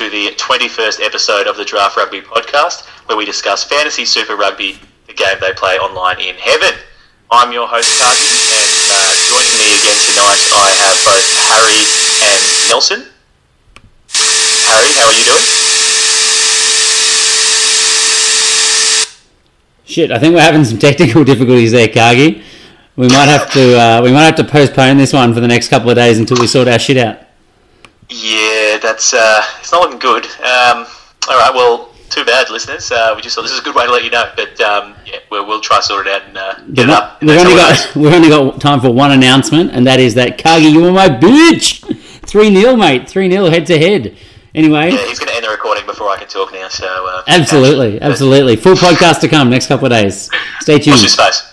to the 21st episode of the Draft Rugby podcast, where we discuss fantasy super rugby, the game they play online in heaven. I'm your host, Cargie, and uh, joining me again tonight, I have both Harry and Nelson. Harry, how are you doing? Shit, I think we're having some technical difficulties there, Cargie. We might have to uh, we might have to postpone this one for the next couple of days until we sort our shit out. Yeah, that's uh, it's not looking good. Um, all right, well, too bad, listeners. Uh, we just thought this is a good way to let you know, but um, yeah, we'll, we'll try to sort it out and uh, get it up. We've only got we've only got time for one announcement, and that is that Cargie, you were my bitch. Three 0 mate. Three 0 head to head. Anyway. Yeah, he's going to end the recording before I can talk now. So uh, absolutely, absolutely. Full podcast to come next couple of days. Stay tuned. Watch his face.